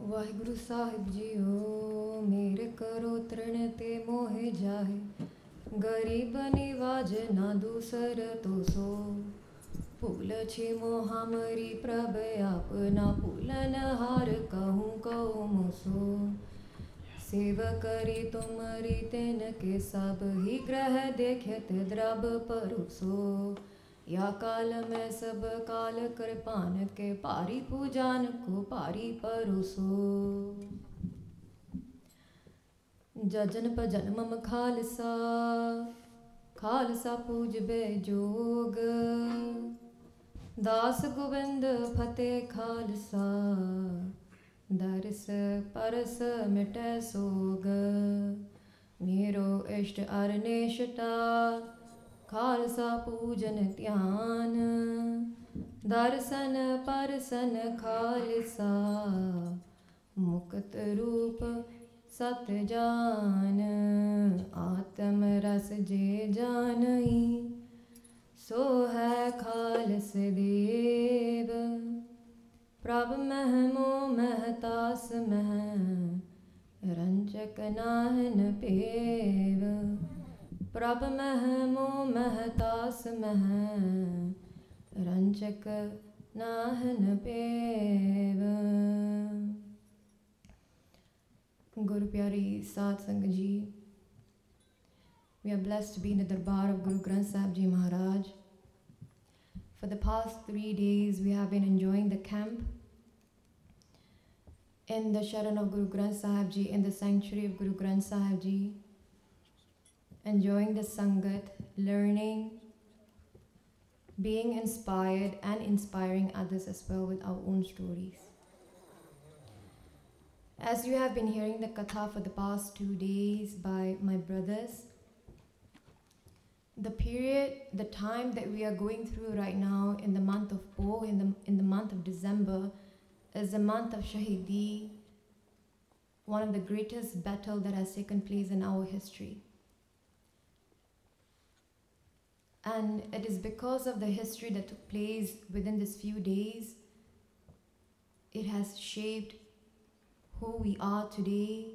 ਵਾਹਿਗੁਰੂ ਸਾਹਿਬ JIO ਮੇਰੇ ਕਰੋ ਤ੍ਰਿਣ ਤੇ ਮੋਹਿ ਜਾਹੇ ਗਰੀਬ ਨਿਵਾਜ ਨਾ ਦੂਸਰ ਤੋ ਸੋ ਭੂਲ ਛੇ ਮੋਹ ਹਮਰੀ ਪ੍ਰਭ ਆਪਨਾ ਭੂਲਨ ਹਾਰ कहूँ कहो मुसो सेव करी तुमरी तेन के सब ही ग्रह देखत द्रव परुसो या काल में सब काल कृपान के पारी पूजान को पारी परोसो। जजन भजन मम खालसा खालसा पूज बे जोग। दास गोविंद फतेह खालसा दर्श परस मिट सोग। मेरो इष्ट अरनेशता ਖਾਲਸਾ ਪੂਜਨ ਧਿਆਨ ਦਰਸ਼ਨ ਪਰਸਨ ਖਾਲਸਾ ਮੁਕਤ ਰੂਪ ਸਤ ਜਾਨ ਆਤਮ ਰਸ ਜੇ ਜਾਣਈ ਸੋ ਹੈ ਖਾਲਸ ਦੇਵ ਪ੍ਰਭ ਮਹਿ ਮੋ ਮਹਤਾਸ ਮਹਿ ਰੰਜਕ ਨਾਹਨ ਪੇਵ प्रभ मह मो महतास मह रंचक नाहन पेव। गुरु प्यारी सात संग जी we are blessed be in the darbar of Guru Granth Sahib ji Maharaj for the past three days we have been enjoying the camp in the sharan of Guru Granth Sahib ji in the sanctuary of Guru Granth Sahib ji enjoying the Sangat, learning, being inspired, and inspiring others as well with our own stories. As you have been hearing the katha for the past two days by my brothers, the period, the time that we are going through right now in the month of Po, in the, in the month of December, is the month of Shahidi, one of the greatest battle that has taken place in our history. And it is because of the history that took place within these few days, it has shaped who we are today,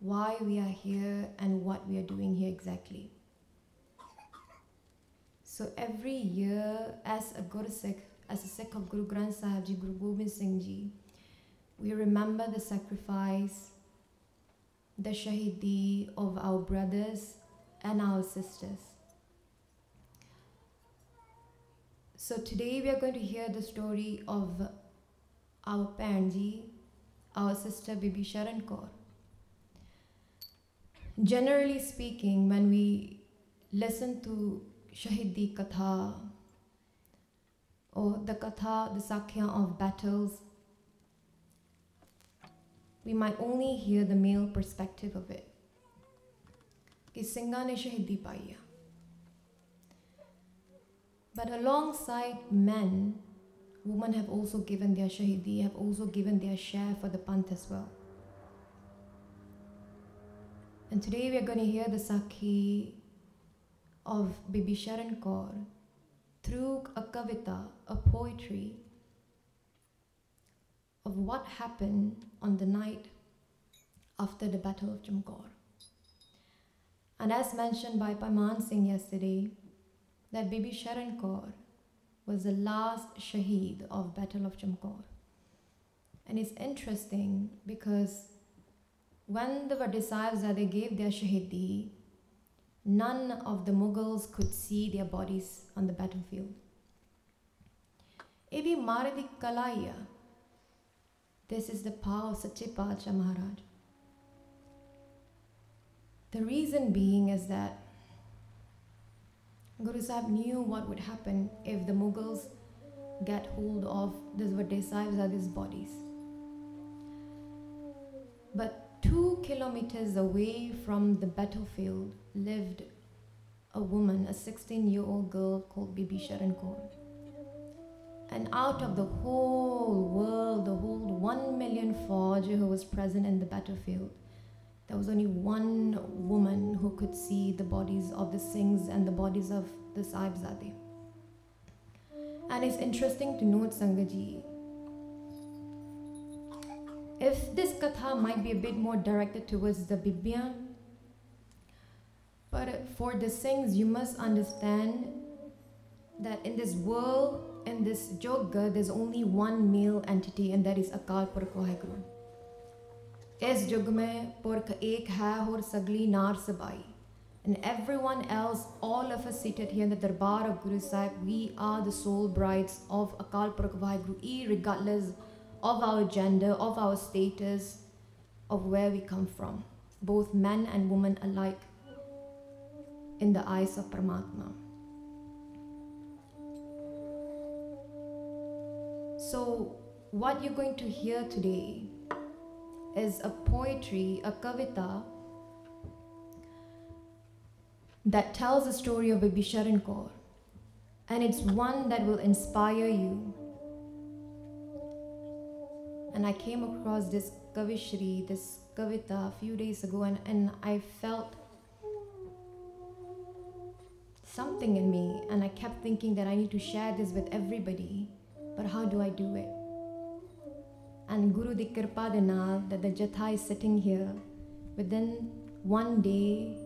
why we are here, and what we are doing here exactly. So every year, as a Guru Sikh, as a Sikh of Guru Granth Sahib Ji, Guru Gobind Singh Ji, we remember the sacrifice, the shahidi of our brothers and our sisters. So today we are going to hear the story of our Panji, our sister Bibi Sharan Kaur. Generally speaking, when we listen to Shahidi Katha or the Katha, the Sakya of battles, we might only hear the male perspective of it. कि सिंगा ने शहीदी पाई है but alongside men, women have also given their shahidi, have also given their share for the panth as well. And today we are going to hear the Sakhi of Bibi Sharan Kaur through a kavita, a poetry of what happened on the night after the Battle of Chamkaur. And as mentioned by Paiman Singh yesterday, that Bibi Sharan Kaur was the last shaheed of Battle of Chamkaur. And it's interesting because when the Vadisahibs they gave their shahidi, none of the Mughals could see their bodies on the battlefield. Evi Maradi Kalaya. This is the power of Sache Pacha Maharaj. The reason being is that Guru Sahib knew what would happen if the Mughals get hold of these Vadesahibs these bodies. But two kilometers away from the battlefield lived a woman, a 16 year old girl called Bibi Sharan Kaur. And out of the whole world, the whole one million Fauj who was present in the battlefield, there was only one woman who could see the bodies of the Singhs and the bodies of the Sahibzade. And it's interesting to note, Sangaji, If this katha might be a bit more directed towards the Bibyan, but for the Singhs, you must understand that in this world, in this yoga, there's only one male entity, and that is Akal Purakh Vaheguru. इस जुग में and everyone else all of us seated here in the darbar of guru sahib we are the soul brides of akal purakh vaheguru regardless of our gender of our status of where we come from both men and women alike in the eyes of paramatma. So what you're going to hear today is a poetry, a kavita that tells the story of Bibi Sharan Kaur. And it's one that will inspire you. And I came across this Kavishri, this Kavita a few days ago, and, and I felt something in me. And I kept thinking that I need to share this with everybody. But how do I do it? And Guru Di Kirpa that the Jatha is sitting here, within one day,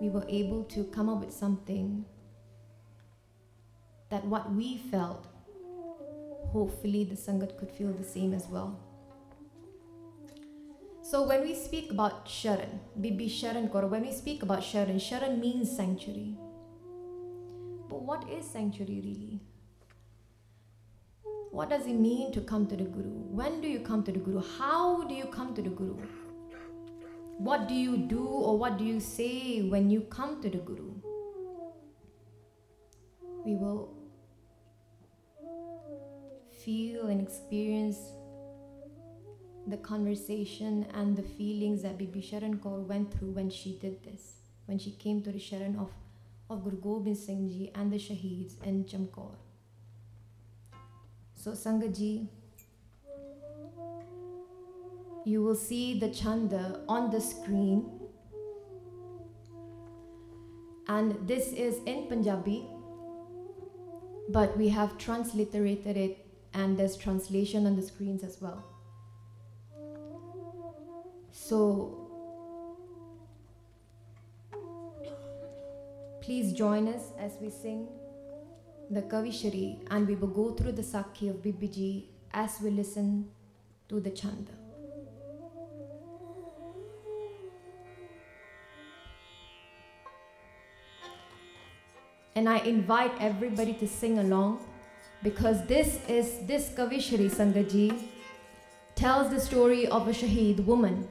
we were able to come up with something that what we felt, hopefully the Sangat could feel the same as well. So when we speak about Sharan, Bibi Sharan Kaur, when we speak about Sharan, Sharan means sanctuary. But what is sanctuary really? What does it mean to come to the Guru? When do you come to the Guru? How do you come to the Guru? What do you do or what do you say when you come to the Guru? We will feel and experience the conversation and the feelings that Bibi Sharan Kaur went through when she did this, when she came to the Sharan of, of Guru Gobind Singh Ji and the Shaheeds in Chamkaur. So, Sangaji, you will see the chanda on the screen. And this is in Punjabi, but we have transliterated it and there's translation on the screens as well. So please join us as we sing the Kavishari and we will go through the Sakhi of Bibiji as we listen to the Chanda. and I invite everybody to sing along because this is this Kavishri Sangaji tells the story of a Shaheed woman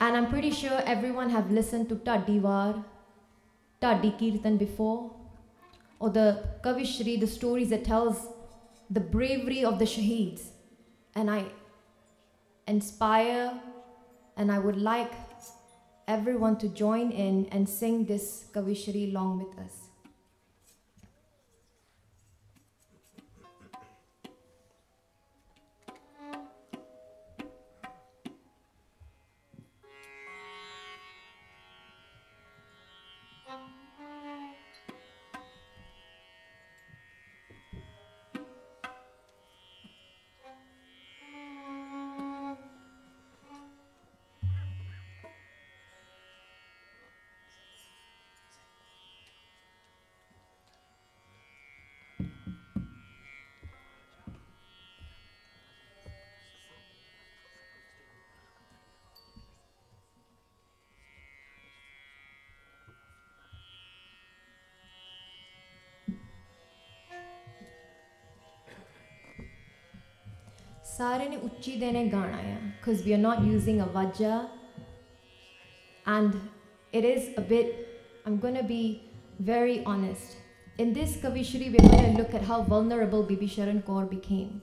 and I'm pretty sure everyone have listened to Tadiwar, Tadi Kirtan before or the Kavishri, the stories that tells the bravery of the Shaheeds and I inspire and I would like everyone to join in and sing this Kavishri along with us. सारे ने उच्ची देने गाना because we are not using a vajra and it is a bit I'm going to be very honest. In this Kavishri we're going to look at how vulnerable Bibi Sharan Kaur became.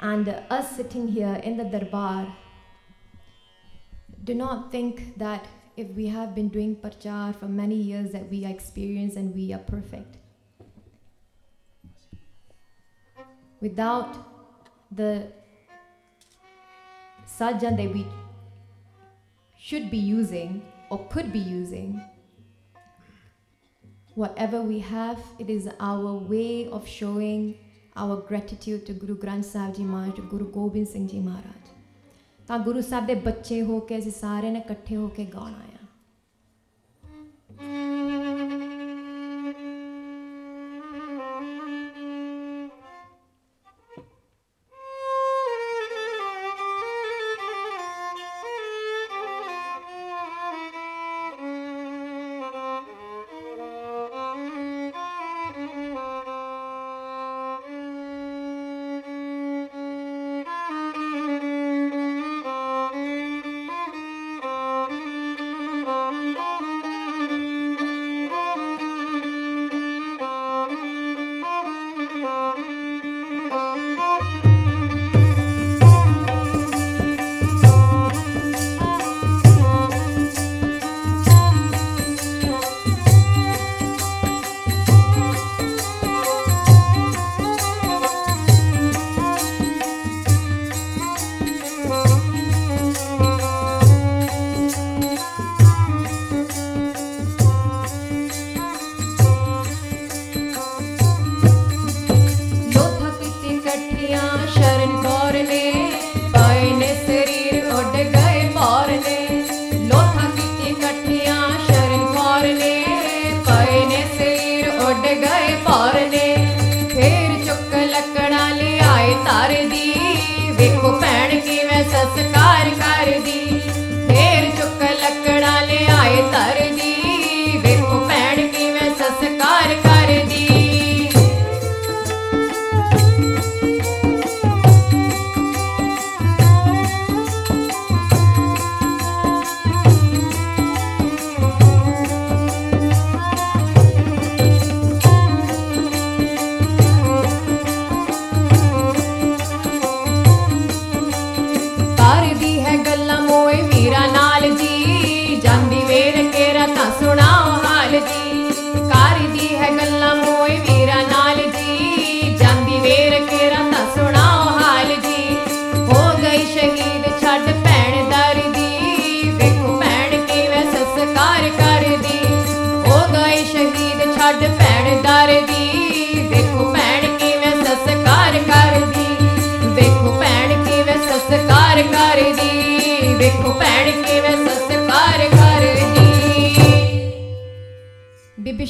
And us sitting here in the darbar do not think that if we have been doing parchar for many years that we are experienced and we are perfect. Without the sadjan that we should be using or could be using, whatever we have, it is our way of showing our gratitude to Guru Granth Sahib Ji Maharaj, to Guru Gobind Singh Ji Maharaj. ਤਾਂ ਗੁਰੂ ਸਾਹਿਬ ਦੇ ਬੱਚੇ ਹੋ ਕੇ ਅਸੀਂ ਸਾਰੇ ਨੇ ਇਕੱਠੇ ਹੋ ਕੇ ਗਾਣਾ ਆ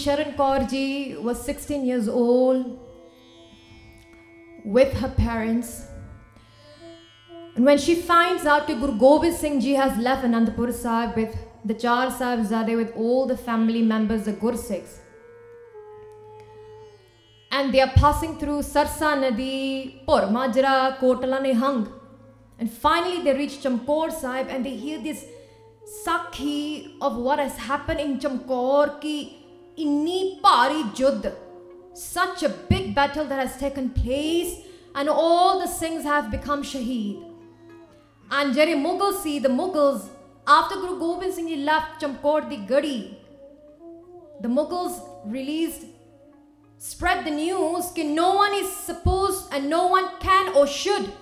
Sharan Kaurji was 16 years old with her parents. And when she finds out that Guru Gobind Singh Ji has left Anandapur Sahib with the Char Sahibzade with all the family members, the Gursikhs, and they are passing through Sarsa Nadi, Pormajra, Kotala Nehang, and finally they reach Chamkaur Sahib and they hear this sakhi of what has happened in Chamkaur ki inni pari judd. Such a big battle that has taken place and all the Singhs have become shaheed. And Jerry Mughal see the Mughals after Guru Gobind Singh Ji left Chamkaur the Gadi. The Mughals released spread the news that no one is supposed and no one can or should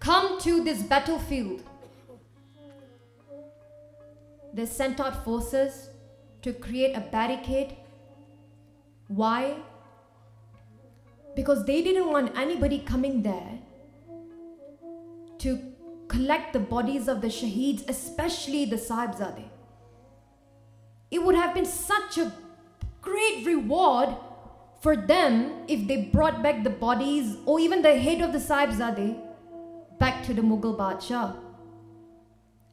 come to this battlefield. They sent out forces to create a barricade. Why? Because they didn't want anybody coming there to collect the bodies of the shaheeds, especially the Sahibzade. It would have been such a great reward for them if they brought back the bodies or even the head of the Sahibzade back to the Mughal Badshah.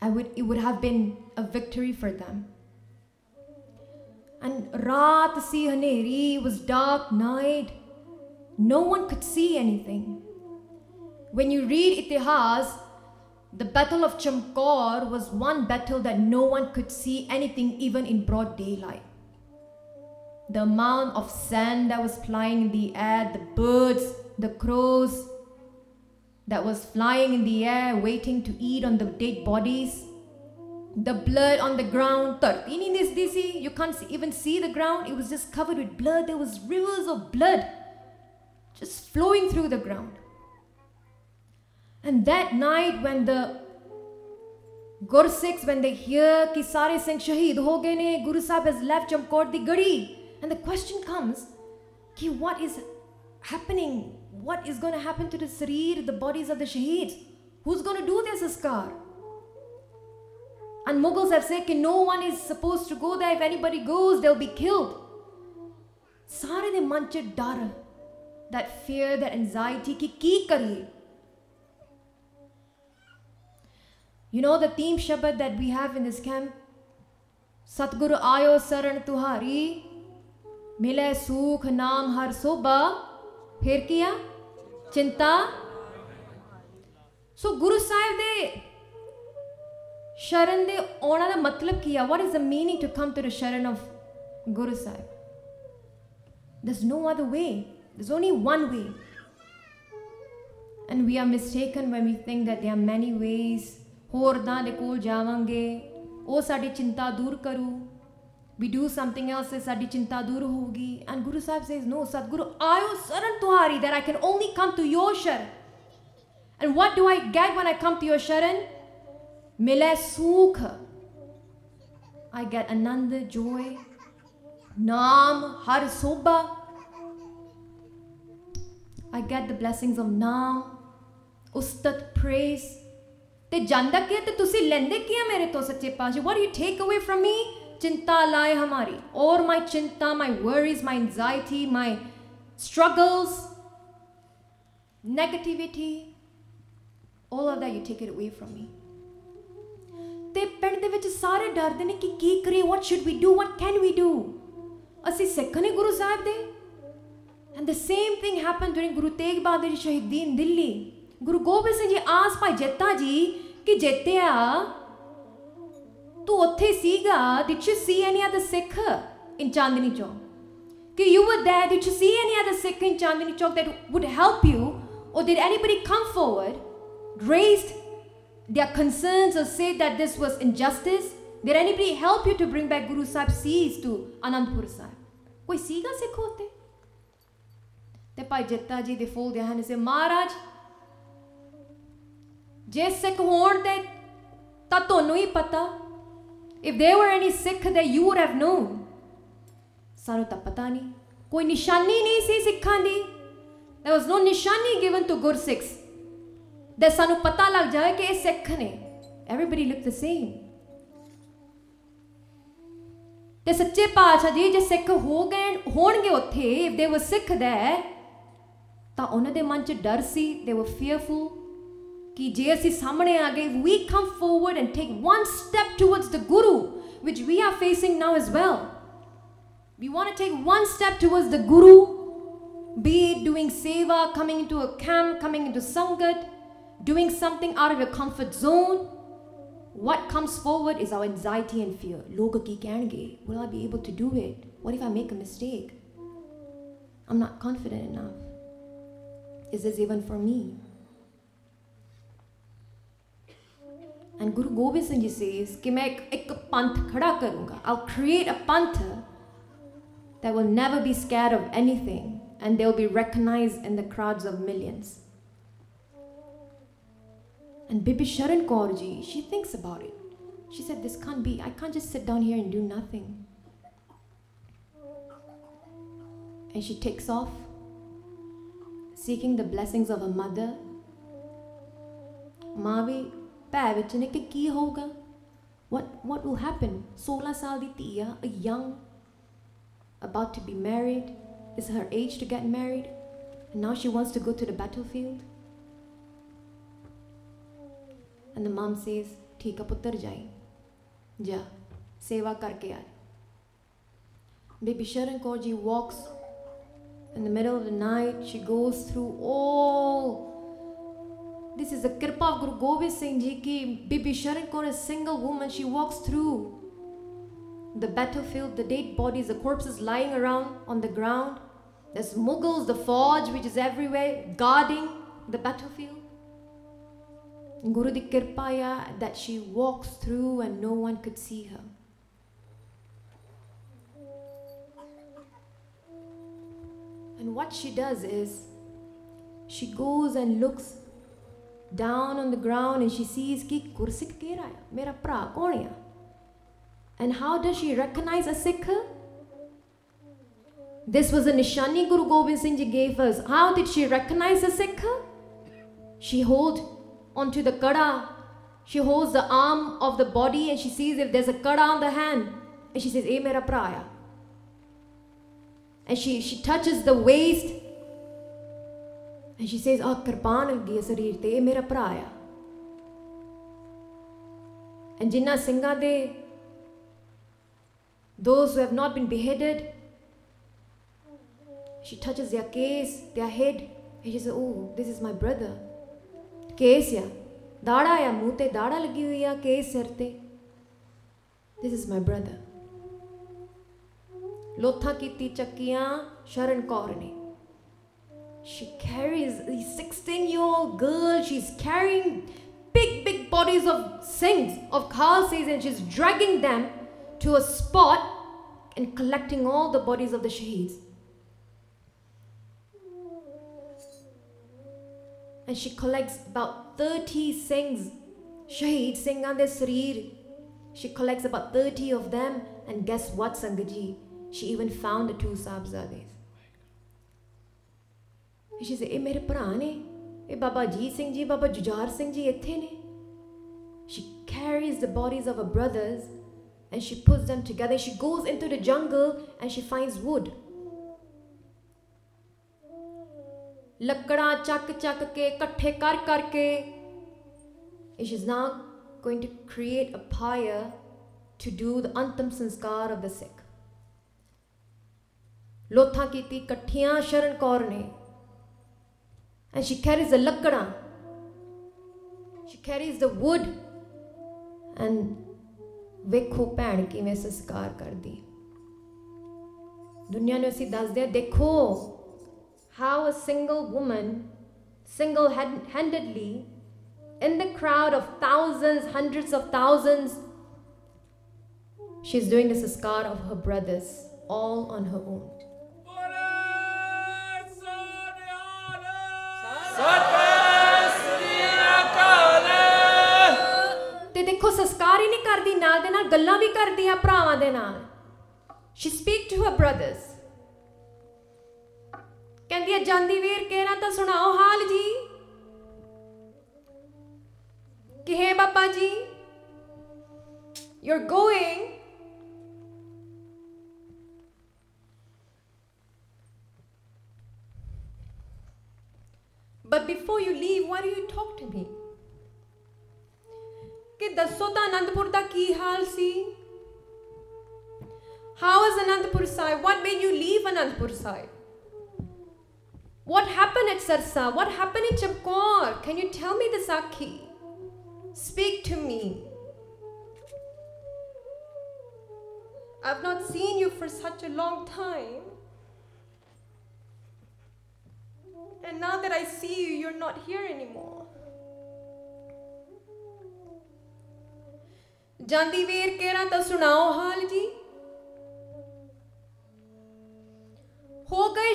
Would, it would have been a victory for them. And Raat si Haneri was dark night. No one could see anything. When you read Itihas, the Battle of Chamkaur was one battle that no one could see anything even in broad daylight the amount of sand that was flying in the air, the birds, the crows that was flying in the air, waiting to eat on the dead bodies, the blood on the ground. You can't even see the ground. It was just covered with blood. There was rivers of blood just flowing through the ground. And that night, when the Gursikhs, when they hear ki sare Singh Shaheed ho ne, Guru Sahib has left Chamkaur the Gadi. And the question comes, ki what is happening? What is going to happen to the Sarir, the bodies of the Shaheeds? Who's going to do this askar? And Mughals have said, no one is supposed to go there. If anybody goes, they'll be killed. सारे ने मन च डर that fair that anxiety कि की करिए? You no the theme shabad that we have in this camp Satguru आयो शरण तुहारी। मिले सुख नाम हर शोभा। फिर किया? चिंता। सो गुरु साहब दे ਦੇ ਸ਼ਰਨ ਦੇ ਆਉਣਾ ਦਾ ਮਤਲਬ ਕੀ ਆ what is the meaning to come to the sharan of Guru Sahib there's no other way there's only one way and we are mistaken when we think that there are many ways ਹੋਰਦਾਂ ਦੇ ਕੋਲ ਜਾਵਾਂਗੇ ਉਹ ਸਾਡੀ ਚਿੰਤਾ ਦੂਰ ਕਰੂ we do something else ਤੇ ਸਾਡੀ ਚਿੰਤਾ ਦੂਰ ਹੋਊਗੀ and guru sahib says no sadguru ਆਇਓ ਸਰਨ ਤੁਹਾਰੀ that i can only come to your sharan and what do i get when i come to your sharan ਮਿਲੇ ਸੁਖ i get anand joy naam har sobha i get the blessings of naam ustat praise ਤੇ ਜਾਂਦਾ ਕੀ ਹੈ ਤੇ ਤੁਸੀਂ ਲੈਂਦੇ ਕੀ ਆ ਮੇਰੇ ਤੋਂ ਸੱਚੇ ਪਾਤਸ਼ਾਹ what do you take away from me चिंता लाए हमारी और my चिंता my worries my anxiety my struggles negativity all of that you take it away from me ਤੇ ਪਿੰਡ ਦੇ ਵਿੱਚ ਸਾਰੇ ਡਰਦੇ ਨੇ ਕਿ ਕੀ ਕਰੀਏ what should we do what can we do ਅਸੀਂ ਸਿੱਖ ਨੇ ਗੁਰੂ ਸਾਹਿਬ ਦੇ and the same thing happened during ਗੁਰੂ ਤੇਗ ਬਹਾਦਰ ਜੀ ਸ਼ਹੀਦੀ in ਦਿੱਲੀ ਗੁਰੂ ਗੋਬਿੰਦ ਸਿੰਘ ਜੀ ਆਸ ਭਾਈ ਜੱਤਾ ਜੀ ਕਿ ਜਿੱਤਿਆ ਤੂੰ ਉੱਥੇ ਸੀਗਾ did you see any other Sikh in Chandni Chowk ਕਿ you were there did you see any other Sikh in Chandni Chowk that would help you or did anybody come forward raised their concerns or said that this was injustice did anybody help you to bring back Guru Sahib seas to Anandpur Sahib ਕੋਈ ਸੀਗਾ ਸਿੱਖ ਉੱਥੇ ਤੇ ਭਾਈ ਜੱਤਾ ਜੀ ਦੇ ਫੁੱਲ ਦੇ ਹਨ ਸੇ ਮਹਾਰਾਜ ਜੇ ਸਿੱਖ ਹੋਣ ਤੇ ਤਾਂ ਤੁਹਾਨੂੰ ਹੀ ਪਤਾ if there were any Sikh that you would have known ਸਾਨੂੰ ਤਾਂ ਪਤਾ ਨਹੀਂ ਕੋਈ ਨਿਸ਼ਾਨੀ ਨਹੀਂ ਸੀ ਸਿੱਖਾਂ ਦੀ there was no ਨਿਸ਼ਾਨੀ given to ਗੁਰਸਿੱਖs that ਸਾਨੂੰ ਪਤਾ ਲੱਗ ਜਾਏ ਕਿ ਇਹ ਸਿੱਖ ਨੇ everybody looked the same ਤੇ ਸੱਚੇ ਪਾਤਸ਼ਾਹ ਜੀ ਜੇ ਸਿੱਖ ਹੋ ਗਏ ਹੋਣਗੇ ਉੱਥੇ if they were Sikh there ਤਾਂ ਉਹਨਾਂ ਦੇ ਮਨ 'ਚ ਡਰ ਸੀ they were fearful ਕਿ ਜੇ ਅਸੀਂ ਸਾਹਮਣੇ ਆ ਗਏ we come forward and take one step towards the guru which we are facing now as well we want to take one step towards the guru be it doing seva coming into a camp coming into sangat doing something out of your comfort zone, what comes forward is our anxiety and fear. Loga ki? Will I be able to do it? What if I make a mistake? I'm not confident enough. Is this even for me? And Guru Gobind Singh says, I'll create a panther that will never be scared of anything and they'll be recognized in the crowds of millions. And Bibi Sharan Kaur Ji, she thinks about it. She said, This can't be. I can't just sit down here and do nothing. And she takes off, seeking the blessings of her mother. Mavi ਭੈ ਵਿੱਚ ਨੇ ਕਿ ਕੀ ਹੋਊਗਾ what what will happen 16 ਸਾਲ ਦੀ ਧੀ ਆ a young about to be married is her age to get married and now she wants to go to the battlefield and the mom says, ठीक है पुत्र Ja, जा सेवा करके Bibi Sharan Kaurji walks in the middle of the night. She goes through all. This is the kirpa of Guru Gobind Singh Ji ki Bibi Sharan Kaur, a single woman, she walks through the battlefield, the dead bodies, the corpses lying around on the ground. There's Mughals, the forge, which is everywhere, guarding the battlefield. Guru Di Kirpaya that she walks through and no one could see her. And what she does is she goes and looks down on the ground and she sees ki kursik keraya, mera pra konya. And how does she recognize a Sikh? This was a Nishani Guru Gobind Singh Ji gave us. How did she recognize a Sikh? She hold onto the kada. She holds the arm of the body and she sees if there's a kada on the hand. And she says, E mera praya. And she, she touches the waist. And she says, Ah, kirpan lagi sarir te, mera praya. And Jinnah Singha De, those who have not been beheaded, she touches their case, their head, and she says, Oh, this is my brother. ਕੇਸ ਆ ਦਾੜਾ ਆ ਮੂੰਹ ਤੇ ਦਾੜਾ ਲੱਗੀ ਹੋਈ ਆ ਕੇਸ ਸਿਰ ਤੇ ਥਿਸ ਇਜ਼ ਮਾਈ ਬ੍ਰਦਰ ਲੋਥਾ ਕੀਤੀ ਚੱਕੀਆਂ ਸ਼ਰਨ ਕੌਰ ਨੇ she carries a 16 year old girl she's carrying big big bodies of Singhs of khalsis and she's dragging them to a spot and collecting all the bodies of the shaheeds. and she collects about 30 Singhs, Shahid Singh on their Sarir. She collects about 30 of them, and guess what, Sangaji? She even found the two Sahibzades. She said, ਇਹ ਮੇਰੇ ਭਰਾ ਨੇ ਇਹ Singh Ajit Singh ji Baba Jujhar Singh she carries the bodies of her brothers and she puts them together she goes into the jungle and she finds wood ਲੱਕੜਾਂ ਚੱਕ ਚੱਕ ਕੇ ਇਕੱਠੇ ਕਰ ਕਰਕੇ it is now going to create a pyre to do the antam sanskar of the sick ਲੋਥਾਂ ਕੀਤੀ ਇਕੱਠੀਆਂ ਸ਼ਰਨ ਕੌਰ ਨੇ and she carries the ਲੱਕੜਾਂ she carries the wood and ਵੇਖੋ ਭੈਣ ਕਿਵੇਂ ਸੰਸਕਾਰ ਕਰਦੀ ਦੁਨੀਆ ਨੂੰ ਅਸੀਂ ਦੱਸਦੇ ਆ ਦੇਖੋ how a single woman, single handedly, in the crowd of thousands, hundreds of thousands, she's doing the saskar of her brothers all on her own. ਤੇ ਦੇਖੋ ਸੰਸਕਾਰ ਹੀ ਨਹੀਂ ਕਰਦੀ ਨਾਲ ਦੇ ਨਾਲ ਗੱਲਾਂ ਵੀ ਕਰਦੀ ਆ ਭਰਾਵਾਂ ਦੇ ਨਾਲ she speak to her brothers ਕਹਿੰਦੀ ਹੈ ਜਾਂਦੀ ਵੀਰ ਕਹਿਣਾ ਤਾਂ ਸੁਣਾਓ ਹਾਲ ਜੀ ਕਿ ਹੈ Baba ji you're going but before you leave why do you talk to me ਕਿ ਦੱਸੋ ਤਾਂ ਆਨੰਦਪੁਰ ਦਾ ਕੀ ਹਾਲ ਸੀ how is anandpur sahib what made you leave anandpur sahib What happened at Sarsa? What happened in Chamkaur? Can you tell me the Sakhi? Speak to me. I've not seen you for such a long time. And now that I see you, you're not here anymore. ਜਾਂਦੀ kera ਕਿਹੜਾ ਤਾਂ ਸੁਣਾਓ ਹਾਲ ਜੀ ਹੋ ਗਏ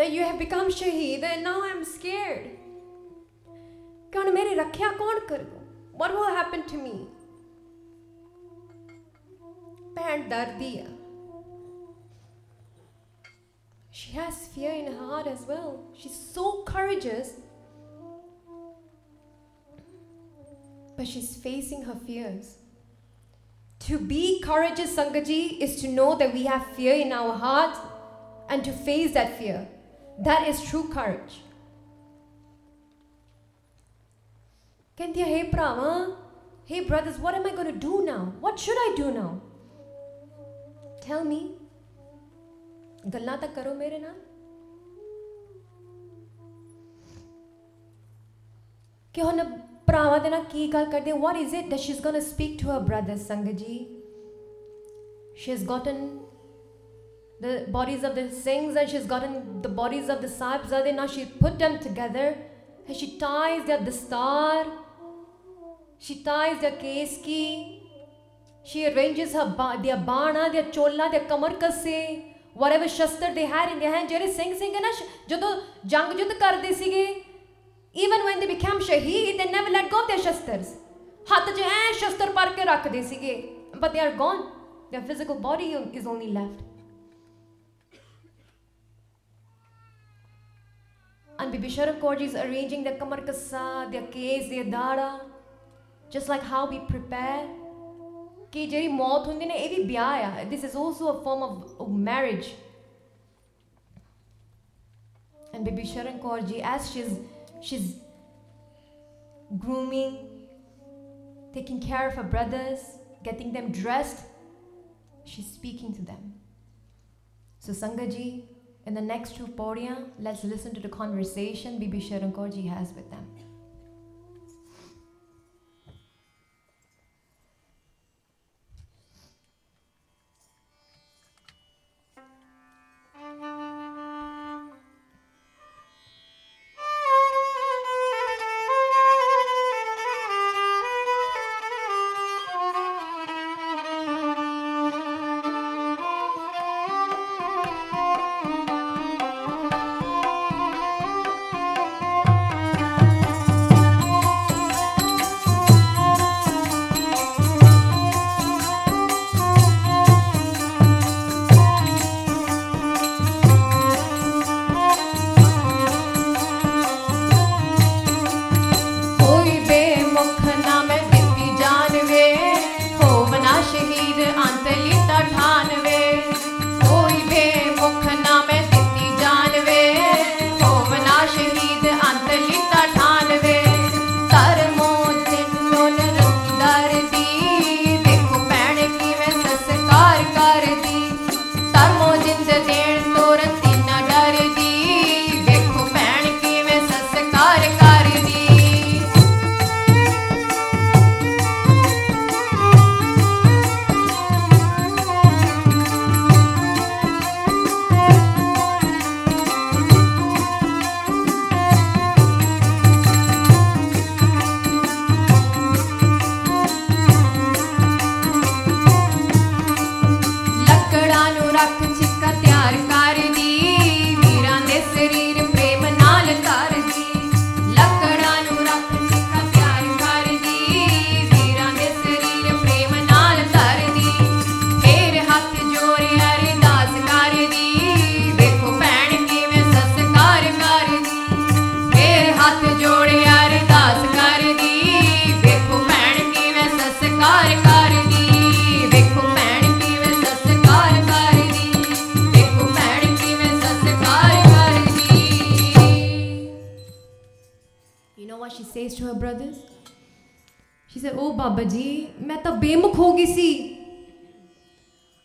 that you have become shaheed and now I'm scared. What will happen to me? Pant She has fear in her heart as well. She's so courageous. But she's facing her fears. To be courageous, Sangaji, is to know that we have fear in our heart and to face that fear. that is true courage. ਕਹਿੰਦੀ hey ਭਰਾਵਾ hey brothers what am I going to do now what should I do now tell me ਗੱਲਾਂ ਤਾਂ ਕਰੋ ਮੇਰੇ ਨਾਲ ਕਿ ਹੁਣ ਭਰਾਵਾਂ ਦੇ ਨਾਲ ਕੀ ਗੱਲ ਕਰਦੇ what is it that she's going to speak to her brothers sangaji she has gotten the bodies of the things, and she's gotten the bodies of the Sahibzade now she put them together and she ties the star. she ties the their key. she arranges her ba- their bana their chola their kamarkase whatever shastar they had in their hand jere singh singh na jado jang judh karde sige even when they become shaheed they never let go of their shastars hath jo hai shastar par ke rakhde but they are gone their physical body is only left And Bibi Sharan Kaur is arranging the kamar kassa, their case, their dara, just like how we prepare. ਕਿ ਜਿਹੜੀ ਮੌਤ ਹੁੰਦੀ ਨੇ ਇਹ ਵੀ ਵਿਆਹ ਆ this is also a form of, of marriage and baby Sharan Kaur ji as she's she's grooming taking care of her brothers getting them dressed she's speaking to them so Sangaji in the next two podiya let's listen to the conversation Bibi Sharan Kaur has with them says to her brothers. She said, Oh Babaji, main ta bemukh si.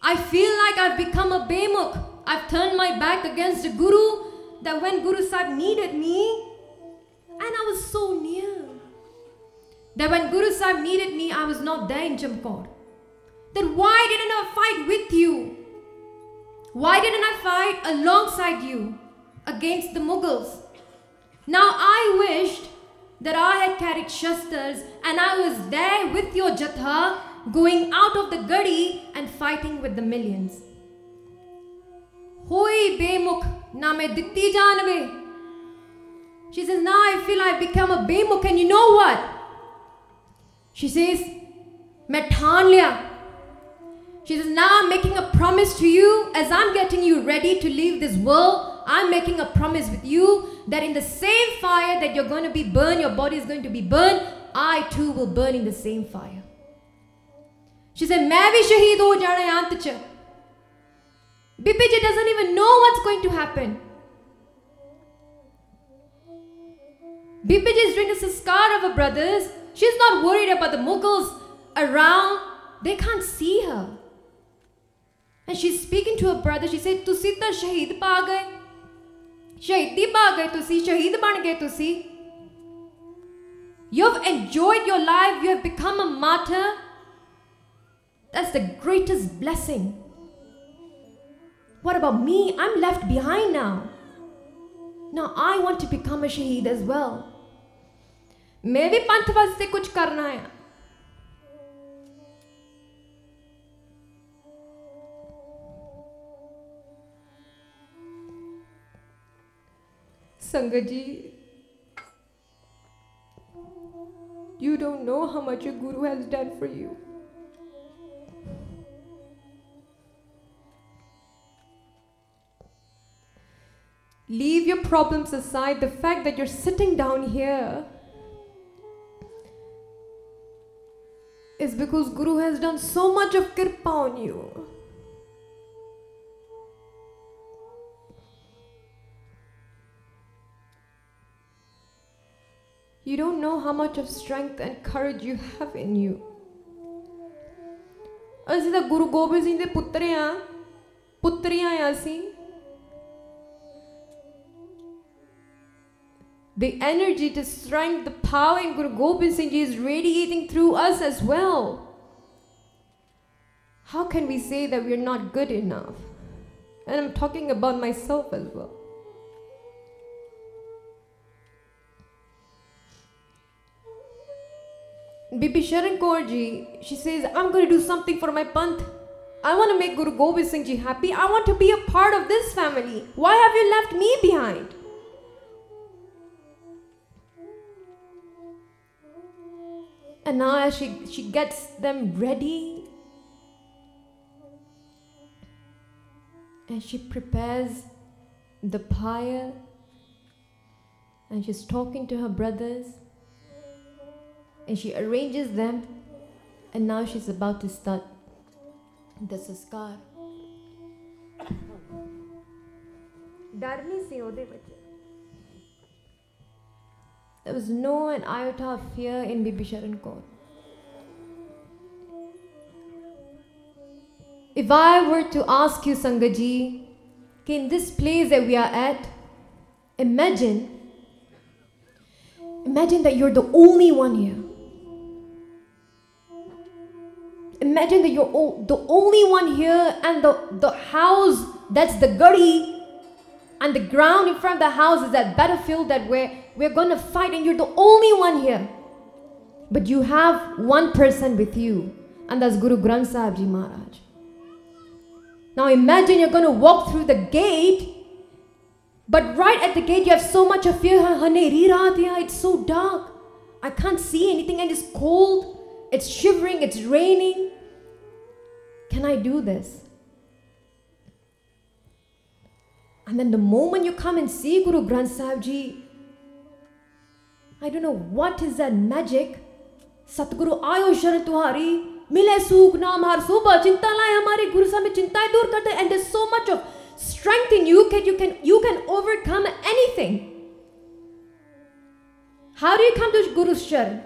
I feel like I've become a bemukh. I've turned my back against the Guru that when Guru Sahib needed me, and I was so near, that when Guru Sahib needed me, I was not there in Chamkaur. Then why didn't I fight with you? Why didn't I fight alongside you against the Mughals? Now I wished that I had carried shastras and I was there with your Jatha going out of the gadi and fighting with the millions. Hoi bemukh na मैं दिtti जानवे. She says, now I feel I've become a bemukh and you know what? She says, मैं ठान लिया. She says, Now I'm making a promise to you as I'm getting you ready to leave this world. I'm making a promise with you that in the same fire that you're going to be burned, your body is going to be burned, I too will burn in the same fire. She said, मैं भी शहीद हो जाना च doesn't even know what's going to happen. BPJ is doing the sanskar of her brothers. She's not worried about the Mughals around. They can't see her. And she's speaking to her brother. She said, तुसी तो शहीद पा ਸ਼ਹੀਦੀ ਪਾ ਗਏ ਤੁਸੀਂ ਸ਼ਹੀਦ ਬਣ ਗਏ ਤੁਸੀਂ You've enjoyed your life. You have become a martyr. That's the greatest blessing. What about me? I'm left behind now. Now I want to become a shaheed as well. ਮੈਂ ਵੀ ਪੰਥ ਵਾਸਤੇ ਕੁਝ ਕਰਨਾ ਹੈ Sangat ji, you don't know how much your guru has done for you. leave your problems aside, the fact that you're sitting down here is because Guru has done so much of kirpa on you. You don't know how much of strength and courage you have in you. ਅਸੀਂ ਤਾਂ ਗੁਰੂ ਗੋਬਿੰਦ ਸਿੰਘ ਦੇ ਪੁੱਤਰ ਆ ਪੁੱਤਰੀਆਂ ਆ ਅਸੀਂ The energy, the strength, the power in Guru Gobind Singh Ji is radiating through us as well. How can we say that we're not good enough? And I'm talking about myself as well. Bibi Sharan Kaur ji, she says, I'm going to do something for my panth. I want to make Guru Gobind Singh Ji happy. I want to be a part of this family. Why have you left me behind? And now as she, she gets them ready and she prepares the pyre and she's talking to her brothers and she arranges them and now she's about to start the saskar ਡਰ ਨਹੀਂ ਸੀ ਉਹਦੇ ਵਿੱਚ there was no an iota of fear in Bibi Sharan Kaur. If I were to ask you, Sangaji, in this place that we are at, imagine, imagine that you're the only one here. Imagine that you're o- the only one here, and the, the house that's the gully and the ground in front of the house is that battlefield that we're, we're going to fight, and you're the only one here. But you have one person with you, and that's Guru Granth Sahib Ji Maharaj. Now imagine you're going to walk through the gate, but right at the gate you have so much of fear. "Haneri raat hai, It's so dark. I can't see anything, and it's cold. It's shivering. It's raining. Can I do this? And then the moment you come and see Guru Granth Sahib Ji, I don't know what is that magic. Satguru आयो शरण तुम्हारी मिले सूख नाम हर सुबह चिंता लाए हमारे गुरु साहब चिंताएं दूर करते and there's so much of strength in you can you can you can overcome anything. How do you come to Guru's sharan?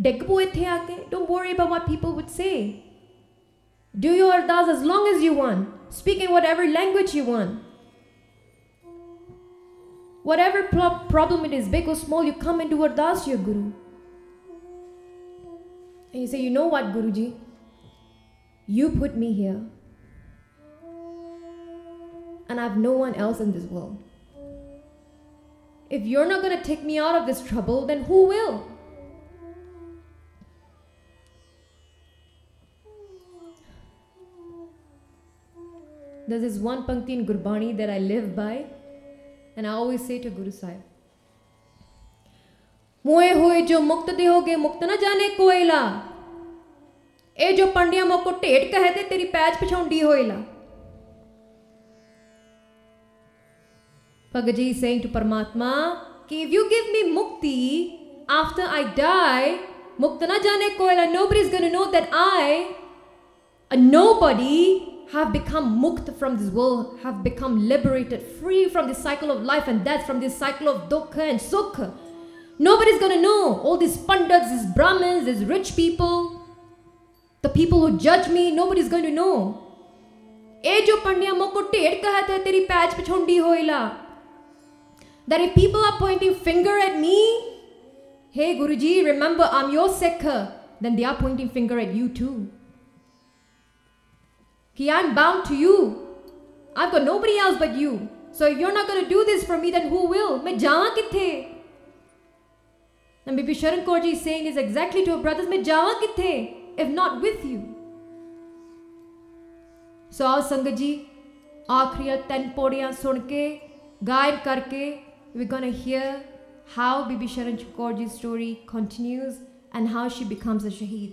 ਡਿੱਗ ਪੋ ਇੱਥੇ ਆ ਕੇ don't worry about what people would say. Do your ardas as long as you want. Speak in whatever language you want. Whatever pro- problem it is, big or small, you come and do ardas to your Guru. And you say, You know what, Guruji? You put me here. And I have no one else in this world. If you're not going to take me out of this trouble, then who will? There's this one pankti in Gurbani that I live by, and I always say to Guru Sahib, मोए हुए जो मुक्त दे होगे मुक्त न जाने कोयला ए जो पंडिया मोको ढेट कहते तेरी पैच पछाउंडी होइला Bhagavad Ji is saying to Paramatma, कि if you give me mukti after I die, mukta na jane koila, nobody's going to know that I, a nobody, have become mukt from this world, have become liberated, free from the cycle of life and death, from this cycle of dukkha and sukha. Nobody's gonna know. All these pandits, these Brahmins, these rich people, the people who judge me, nobody's going to know. that if people are pointing finger at me hey guruji remember i'm your sikh then they are pointing finger at you too Ki i'm bound to you i've got nobody else but you so if you're not going to do this for me then who will मैं जावा किथे and Bibi Sharan Kaur Ji is saying this exactly to her brothers मैं जावा किथे if not with you ਸੋ ਆਓ ਸੰਗਤ ਜੀ ਆਖਰੀਆਂ ਤਿੰਨ ਪੌੜੀਆਂ ਸੁਣ ਕੇ ਗਾਇਨ ਕਰਕੇ we're going to hear how Bibi Sharan Kaur Ji's story continues and how she becomes a shaheed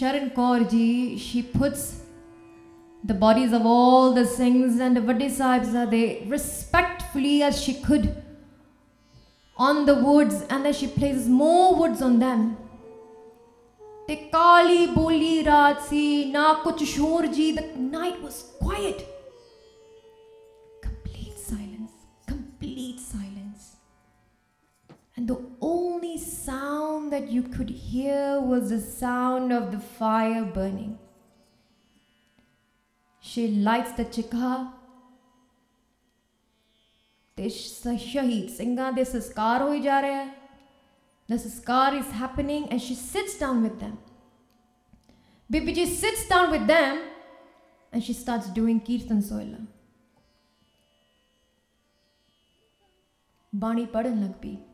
Sharan Kaur ji, she puts the bodies of all the Singhs and the Vadi Sahibs are they respectfully as she could on the woods and then she places more woods on them. The kali boli raat si na kuch shor ji. The night was quiet. Complete silence. Complete silence. And the only sound that you could hear was the sound of the fire burning. She lights the chikha. ਤੇ ਸ਼ਹੀਦ the ਦੇ ਸੰਸਕਾਰ ਹੋਈ The saskar is happening and she sits down with them. Bibiji sits down with them and she starts doing Kirtan Sohila. Bani padan ਲੱਗ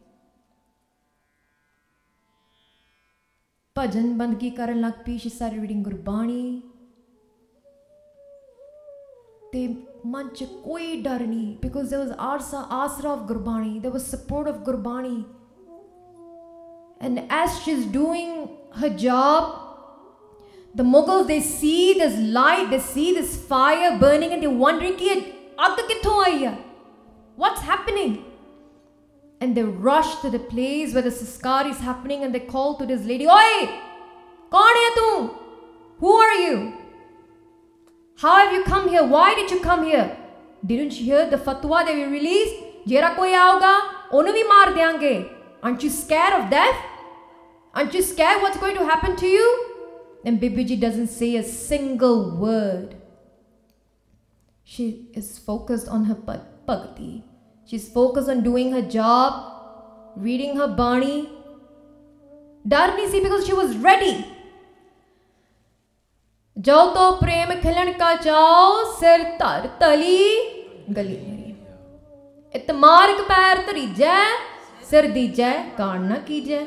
ਭਜਨ ਬੰਦਗੀ ਕਰਨ ਲੱਗ ਪਈ she started reading ਗੁਰਬਾਣੀ ਤੇ ਮਨ ਚ ਕੋਈ ਡਰ ਨਹੀਂ because there was arsa asra of Gurbani there was support of Gurbani and as she's doing her job, the Mughals they see this light, they see this fire burning, and they're wondering, What's happening? And they rush to the place where the saskar is happening and they call to this lady, Oi! Kaun Who are you? How have you come here? Why did you come here? Didn't you hear the fatwa that we released? Jera koi aoga, onu bhi maar deange. Aren't you scared of death? Aren't you scared what's going to happen to you? And Bibiji doesn't say a single word. She is focused on her bhakti. She's focused on doing her job, reading her bani. Darni see because she was ready. जो तो प्रेम खिलन का चाओ सिर धर तली गली मेरी इतमारक पैर धरीजै सिर दीजै कान न कीजै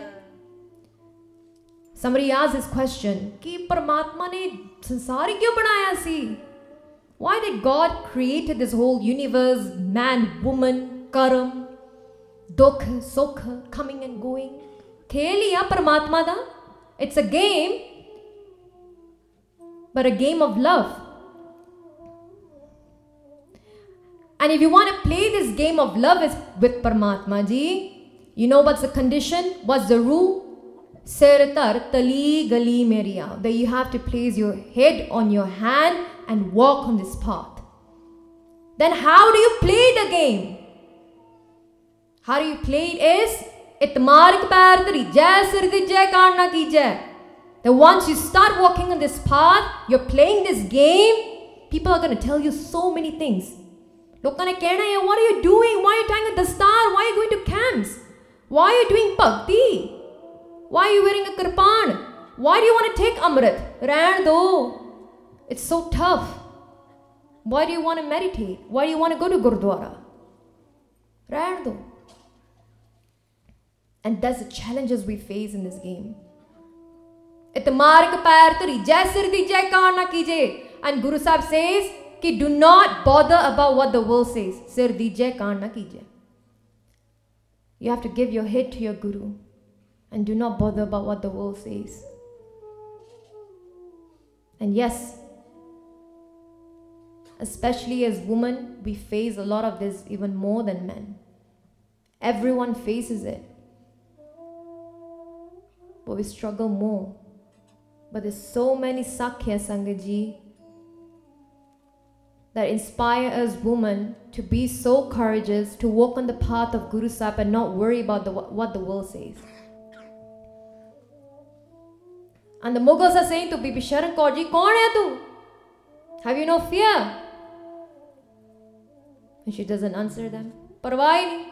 Somebody asked this question कि परमात्मा ने संसार क्यों बनाया सी Why did God create this whole universe, man, woman, karam, dukha, sukha, coming and going? Kheliya Paramatma da. It's a game, but a game of love. And if you want to play this game of love is with Paramatma ji, you know what's the condition? What's the rule? Sir tar tali gali meriya. That you have to place your head on your hand and walk on this path. Then how do you play the game? How do you play it is itmark paradri jasir vijay karna kijay. That once you start walking on this path, you're playing this game, people are going to tell you so many things. Lokana what are you doing? Why are you tying a dastar? Why are you going to camps? Why are you doing bhakti? Why are you wearing a kirpan? Why do you want to take amrit? Rando. It's so tough. Why do you want to meditate? Why do you want to go to Gurdwara? Do. And that's the challenges we face in this game. Jai na kije. And Guru Sahib says ki do not bother about what the world says. Sir di jai na kije. You have to give your head to your Guru and do not bother about what the world says. And yes, especially as women, we face a lot of this even more than men. Everyone faces it. But we struggle more. But there's so many Sakhya Sangaji that inspire us women to be so courageous to walk on the path of Guru Sahib and not worry about the, what the world says. And the Mughals are saying to Bibi Sharan hai tu? Have you no fear? and she doesn't answer them. परवाह ही नहीं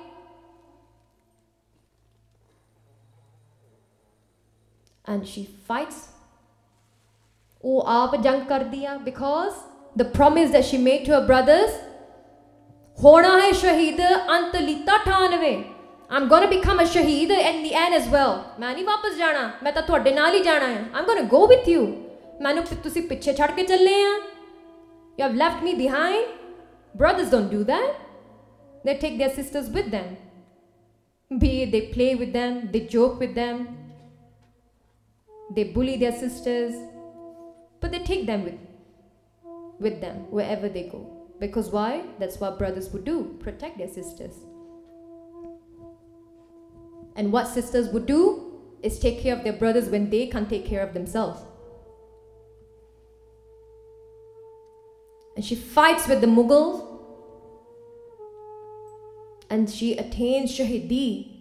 and she fights वो आप जंग कर दिया because the promise that she made to her brothers होना है शहीद अंत लीता ठानवे। I am gonna become a shaheed and the N as मैं वापस जाना, मैं तो थोड़े नाल ही जाना गो विथ मैं पिछे छड़ के Brothers don't do that. They take their sisters with them. Be it they play with them, they joke with them, they bully their sisters, but they take them with, with them wherever they go. Because why? That's what brothers would do protect their sisters. And what sisters would do is take care of their brothers when they can't take care of themselves. And she fights with the Mughals and she attains Shahidi.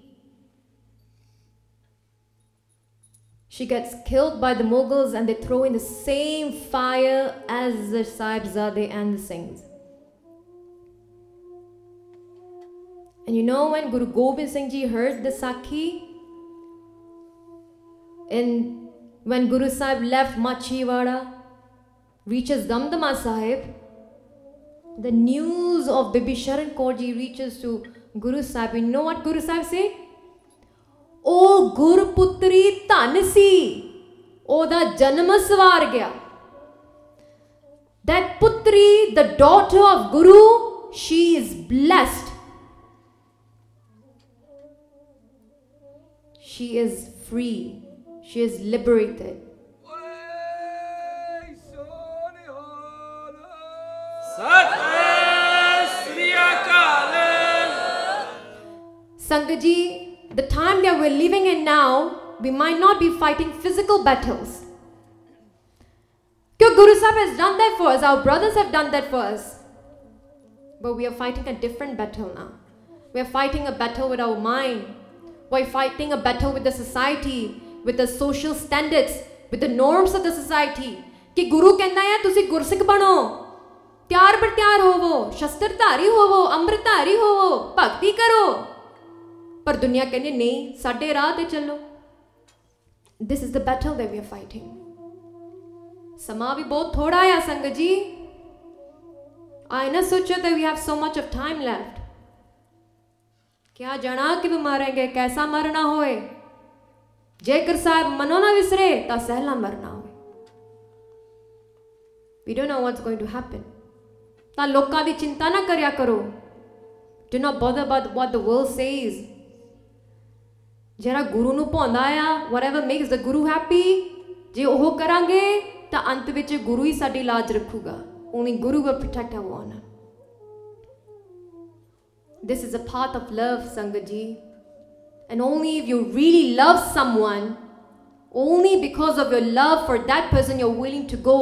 She gets killed by the Mughals and they throw in the same fire as the Sahibzade and the Singhs. And you know when Guru Gobind Singh Ji heard the Sakhi? And when Guru Sahib left Machiwada, reaches Damdama Sahib, the news of Bibi Sharan Kaurji reaches to Guru Sahib, you know what Guru Sahib say? O Guru Putri Tansi, Oda the Svar That Putri, the daughter of Guru, she is blessed. She is free. She is liberated. Sir! Sangaji, the time that we're living in now, we might not be fighting physical battles. Because Guru Sahib has done that for us, our brothers have done that for us. But we are fighting a different battle now. We are fighting a battle with our mind. We're fighting a battle with the society, with the social standards, with the norms of the society. ਕਿ ਗੁਰੂ ਕਹਿੰਦਾ ਹੈ ਤੁਸੀਂ ਗੁਰਸਿੱਖ ਬਣੋ ਤਿਆਰ ਪਰ ਤਿਆਰ ਹੋਵੋ ਸ਼ਸਤਰਧਾਰੀ ਹੋਵੋ ਅੰਮ੍ਰਿਤਧਾਰੀ ਹੋਵੋ ਭਗਤੀ ਕਰੋ ਪਰ ਦੁਨੀਆ ਕਹਿੰਦੀ ਨਹੀਂ, ਸਾਡੇ ਰਾਹ ਤੇ ਚੱਲੋ। This is the battle that we are fighting ਸਮਾਂ ਵੀ ਬਹੁਤ ਥੋੜਾ ਆ ਸੰਗ ਜੀ। ਆਈ ਨਾ ਸੋਚੋ that we have so much of time left ਕਿਆ ਜਾਣਾ ਕਿ ਮਾਰਾਂਗੇ, ਕੈਸਾ ਮਰਨਾ ਹੋਏ? ਜੇਕਰ ਸਾਹਿਬ ਮਨੋ ਨਾ ਵਿਸਰੇ, ਤਾਂ ਸਹਿਲਾ ਮਰਨਾ ਹੋਵੇ we don't know what's going to happen ਤਾਂ ਲੋਕਾਂ ਦੀ ਚਿੰਤਾ ਨਾ ਕਰਿਆ ਕਰੋ। Do not bother about what the world says ਜਿਹੜਾ ਗੁਰੂ ਨੂੰ ਭਾਉਂਦਾ ਆ whatever makes the guru happy ਜੇ ਉਹ ਕਰਾਂਗੇ ਤਾਂ ਅੰਤ ਵਿੱਚ ਗੁਰੂ ਹੀ ਸਾਡੀ ਲਾਜ ਰੱਖੂਗਾ only guru will protect our honor this is a path of love sangaji and only if you really love someone only because of your love for that person you're willing to go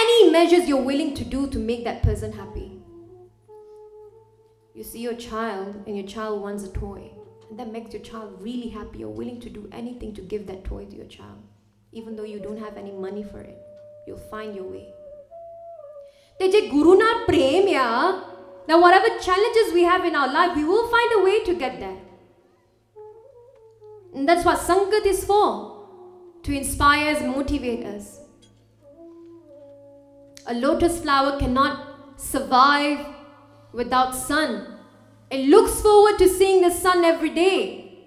any measures you're willing to do to make that person happy you see your child and your child wants a toy That makes your child really happy. You're willing to do anything to give that toy to your child, even though you don't have any money for it. You'll find your way. તે જે ગુરુના prem ya. Now, whatever challenges we have in our life, we will find a way to get there. And that's what Sangat is for to inspire us, motivate us. A lotus flower cannot survive without sun it looks forward to seeing the sun every day.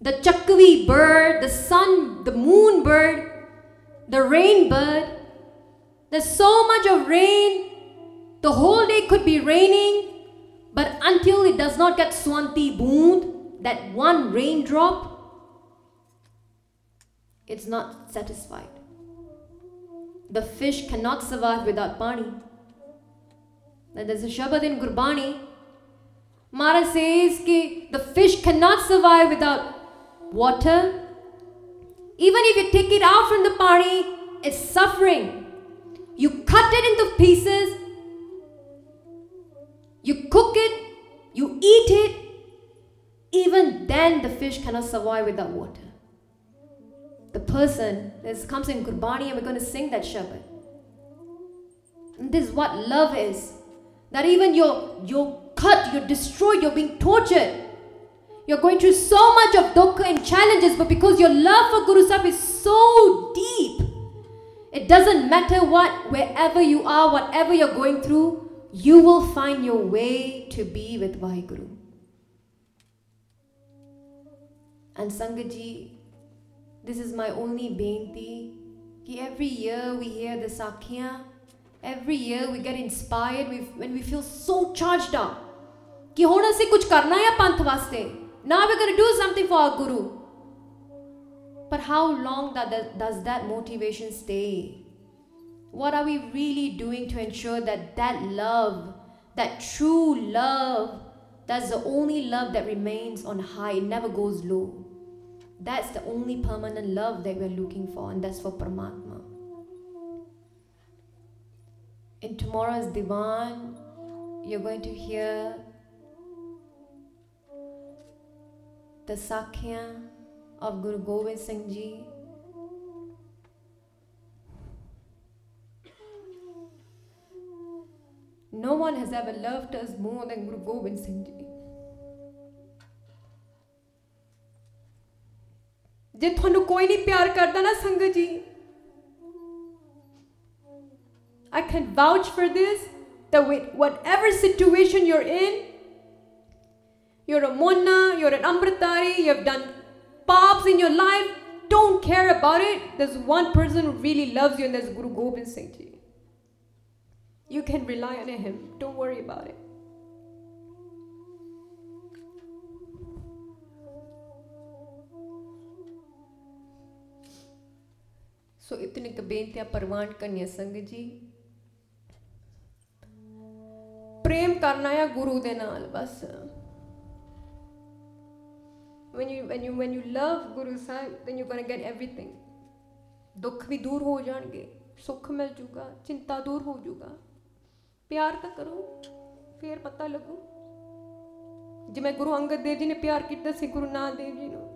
The chakwi bird, the sun, the moon bird, the rain bird. There's so much of rain. The whole day could be raining, but until it does not get swanti boond, that one raindrop, it's not satisfied. The fish cannot survive without pani. Now, there's a Shabad in Gurbani. Mara says ki the fish cannot survive without water. Even if you take it out from the pani, it's suffering. You cut it into pieces, you cook it, you eat it. Even then, the fish cannot survive without water. The person, this comes in Gurbani, and we're going to sing that Shabad. And this is what love is that even you're you're cut, you're destroyed, you're being tortured. You're going through so much of dukkha and challenges, but because your love for Guru Sahib is so deep, it doesn't matter what, wherever you are, whatever you're going through, you will find your way to be with Vaheguru. And Sangaji, this is my only. Ki every year we hear the Sakhiyan every year we get inspired. We, when we feel so charged up. कि हुन असें कुछ करना है पंथ now we're going to do something for our guru. But how long that, does that motivation stay? What are we really doing to ensure that that love that true love that's the only love that remains on high it never goes low? That's the only permanent love that we're looking for and that's for paramatma. In tomorrow's Divan, you're going to hear the Sakhya of Guru Gobind Singh Ji. No one has ever loved us more than Guru Gobind Singh Ji. ਜੇ ਤੁਹਾਨੂੰ ਕੋਈ ਨਹੀਂ ਪਿਆਰ ਕਰਦਾ ਨਾ ਸੰਗਤ ਜੀ I can vouch for this that with whatever situation you're in, you're a Mona, you're an Amritdhari, you've done pops in your life, don't care about it. There's one person who really loves you, and that's Guru Gobind Singh Ji. You can rely on him, don't worry about it. So इतनी तो बेनतिया परवान कन्या संग जी ਪ੍ਰੇਮ ਕਰਨਾ ਹੈ ਗੁਰੂ ਦੇ ਨਾਲ ਬਸ when you when you when you love guru Sahib then you're going to get everything ਦੁੱਖ ਵੀ ਦੂਰ ਹੋ ਜਾਣਗੇ ਸੁੱਖ ਮਿਲ ਜੂਗਾ ਚਿੰਤਾ ਦੂਰ ਹੋ ਜੂਗਾ ਪਿਆਰ ਤਾਂ ਕਰੋ ਫੇਰ ਪਤਾ ਲੱਗੂ ਜਿਵੇਂ ਗੁਰੂ ਅੰਗਦ ਦੇਵ ਜੀ ਨੇ ਪਿਆਰ ਕੀਤਾ ਸੀ ਗੁਰੂ ਨਾਨਕ ਦੇਵ ਜੀ ਨੂੰ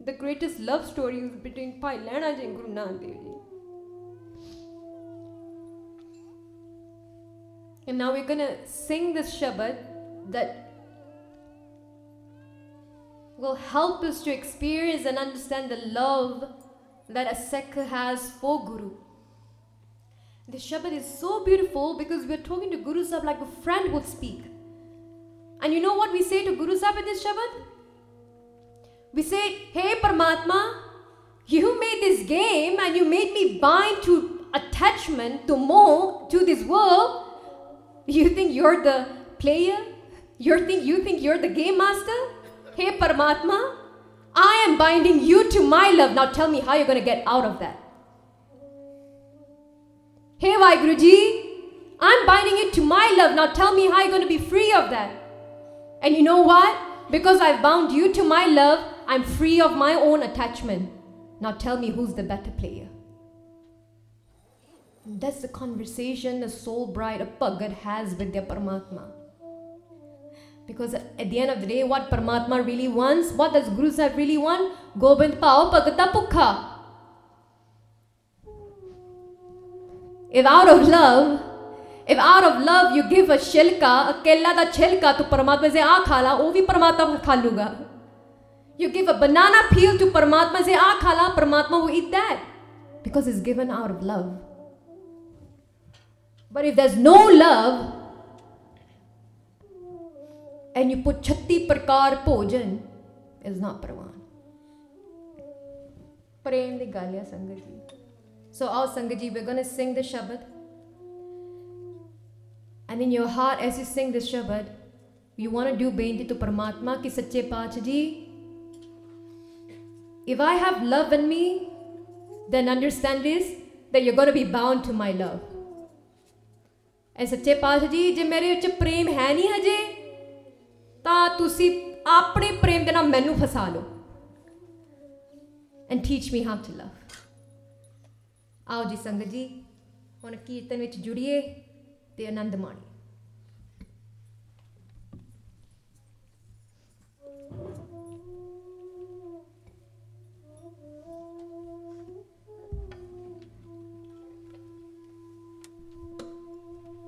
the greatest love story is between Pai Lena Ji and Guru Nanak Dev And now we're going to sing this Shabad that will help us to experience and understand the love that a Sekha has for Guru. This Shabad is so beautiful because we're talking to Guru Sahib like a friend would speak. And you know what we say to Guru Sahib in this Shabad? We say, Hey Paramatma, you made this game and you made me bind to attachment, to more, to this world. You think you're the player? You think you think you're the game master? Hey Paramatma, I am binding you to my love. Now tell me how you're going to get out of that. Hey Vaheguruji, I'm binding you to my love. Now tell me how you're going to be free of that. And you know what? Because I've bound you to my love, I'm free of my own attachment. Now tell me who's the better player. That's the conversation a soul bride, a Pagat has with their Paramatma. Because at the end of the day, what Paramatma really wants, what does Guru Sahib really want? Gobind Pao Pagata Pukha. If out of love, if out of love you give a shilka, a kella da chilka to Paramatma se aa khala, wo bhi Paramatma kha. You give a banana peel to Paramatma say, Ah khala, Paramatma will eat that. Because it's given out of love. But if there's no love, and you put chatti prakar pojan, it's not Paravan. Prem di galya Sangaji. So our Sangaji, we're gonna sing the Shabad. And in your heart, as you sing this Shabad, you want to do beinti to Paramatma ki sache if I have love in me, then understand this that you're going to be bound to my love. ਐ ਸੱਚੇ ਪਾਤਸ਼ਾਹ ਜੀ, ਜੇ ਮੇਰੇ ਵਿੱਚ ਪ੍ਰੇਮ ਹੈ ਨਹੀਂ ਹਜੇ, ਤਾਂ ਤੁਸੀਂ ਆਪਣੇ ਪ੍ਰੇਮ ਦੇ ਨਾਲ ਮੈਨੂੰ ਫਸਾ ਲਓ। And teach me how to love ਆਓ ਜੀ ਸੰਗਤ ਜੀ, ਹੁਣ ਕੀਰਤਨ ਵਿੱਚ ਜੁੜੀਏ ਤੇ ਆਨੰਦ ਮਾਣੀਏ।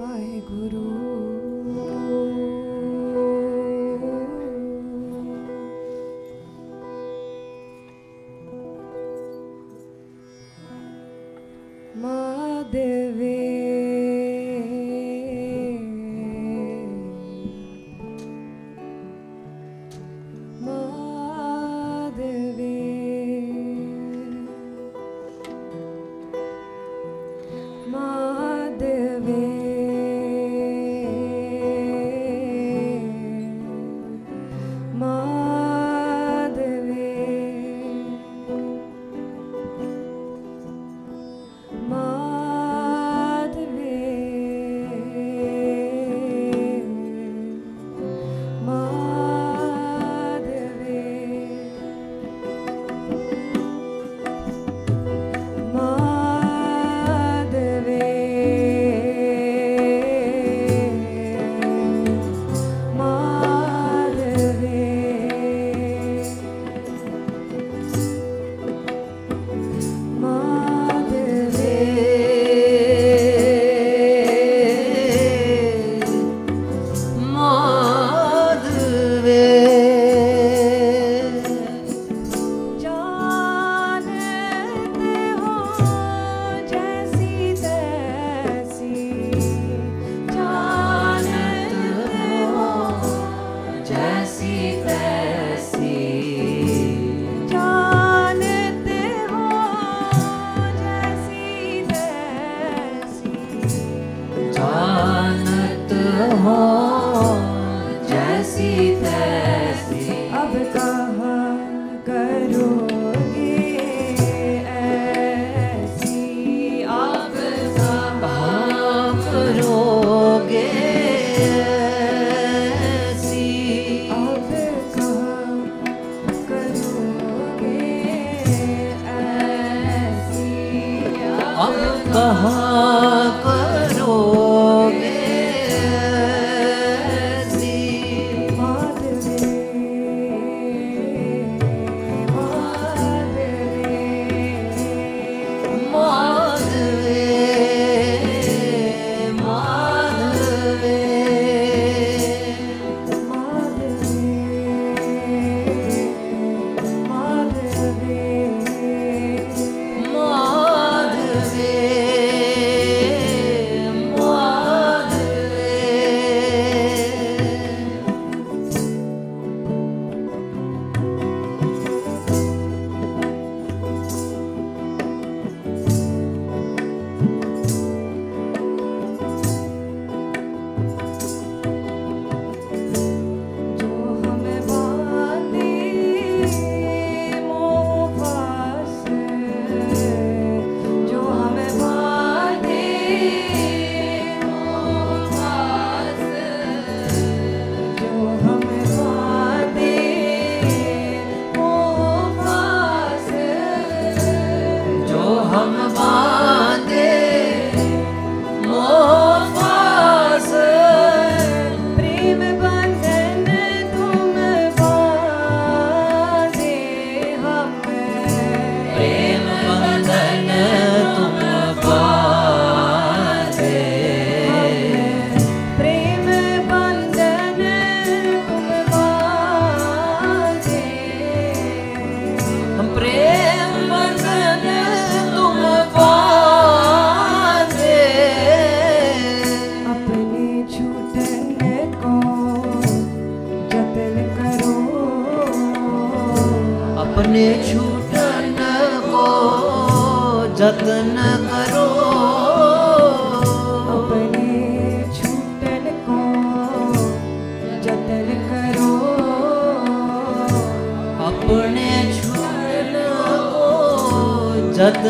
my guru.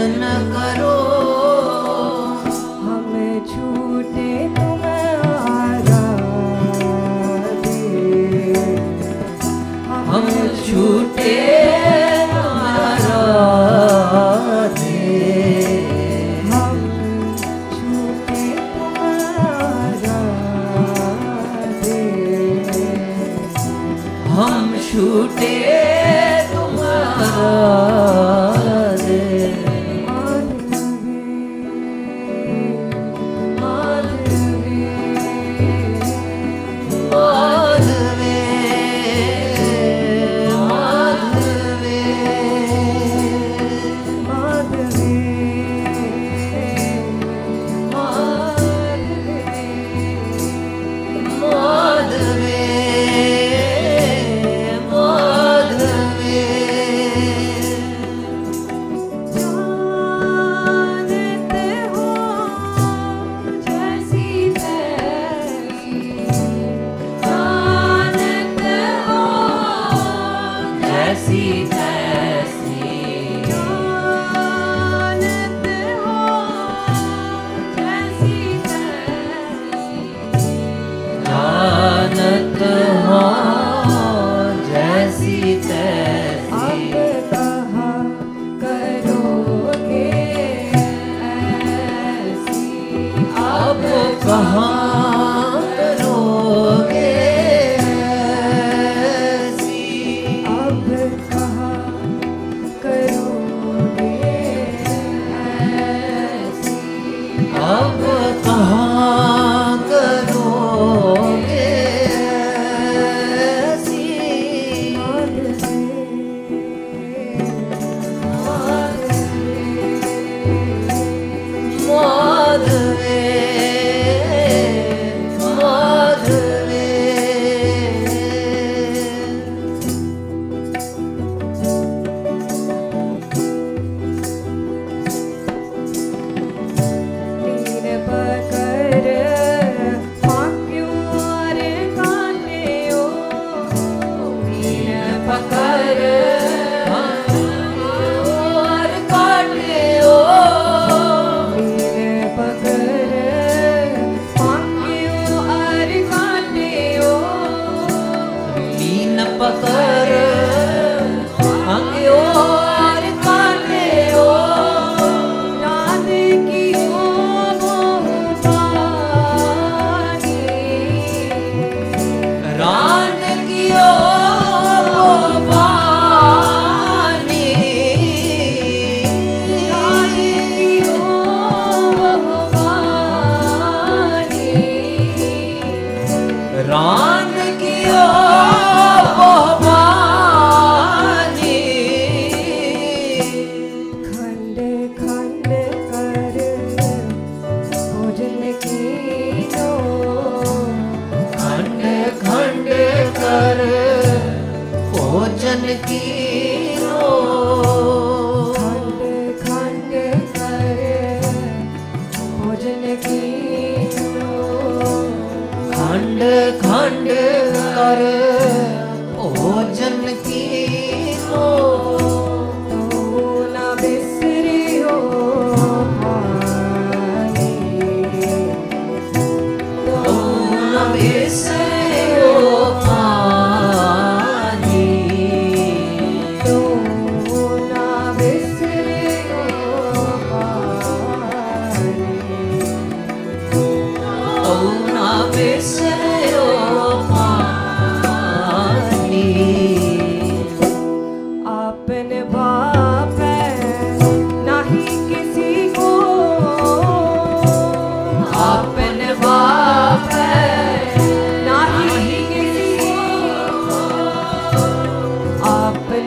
another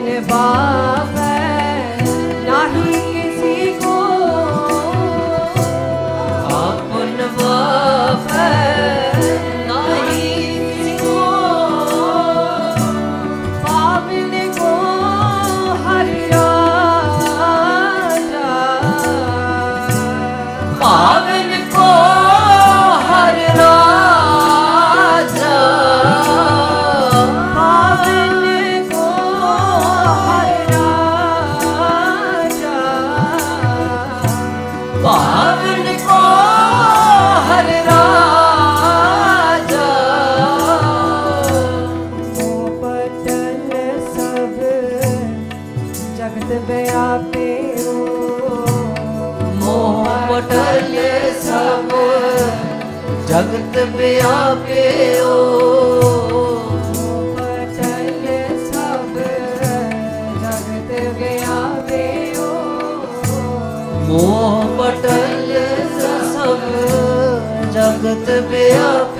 ne baba ਮੋਹ ਪਟਲ ਸਭ ਜਗਤ ਵਿਆਪ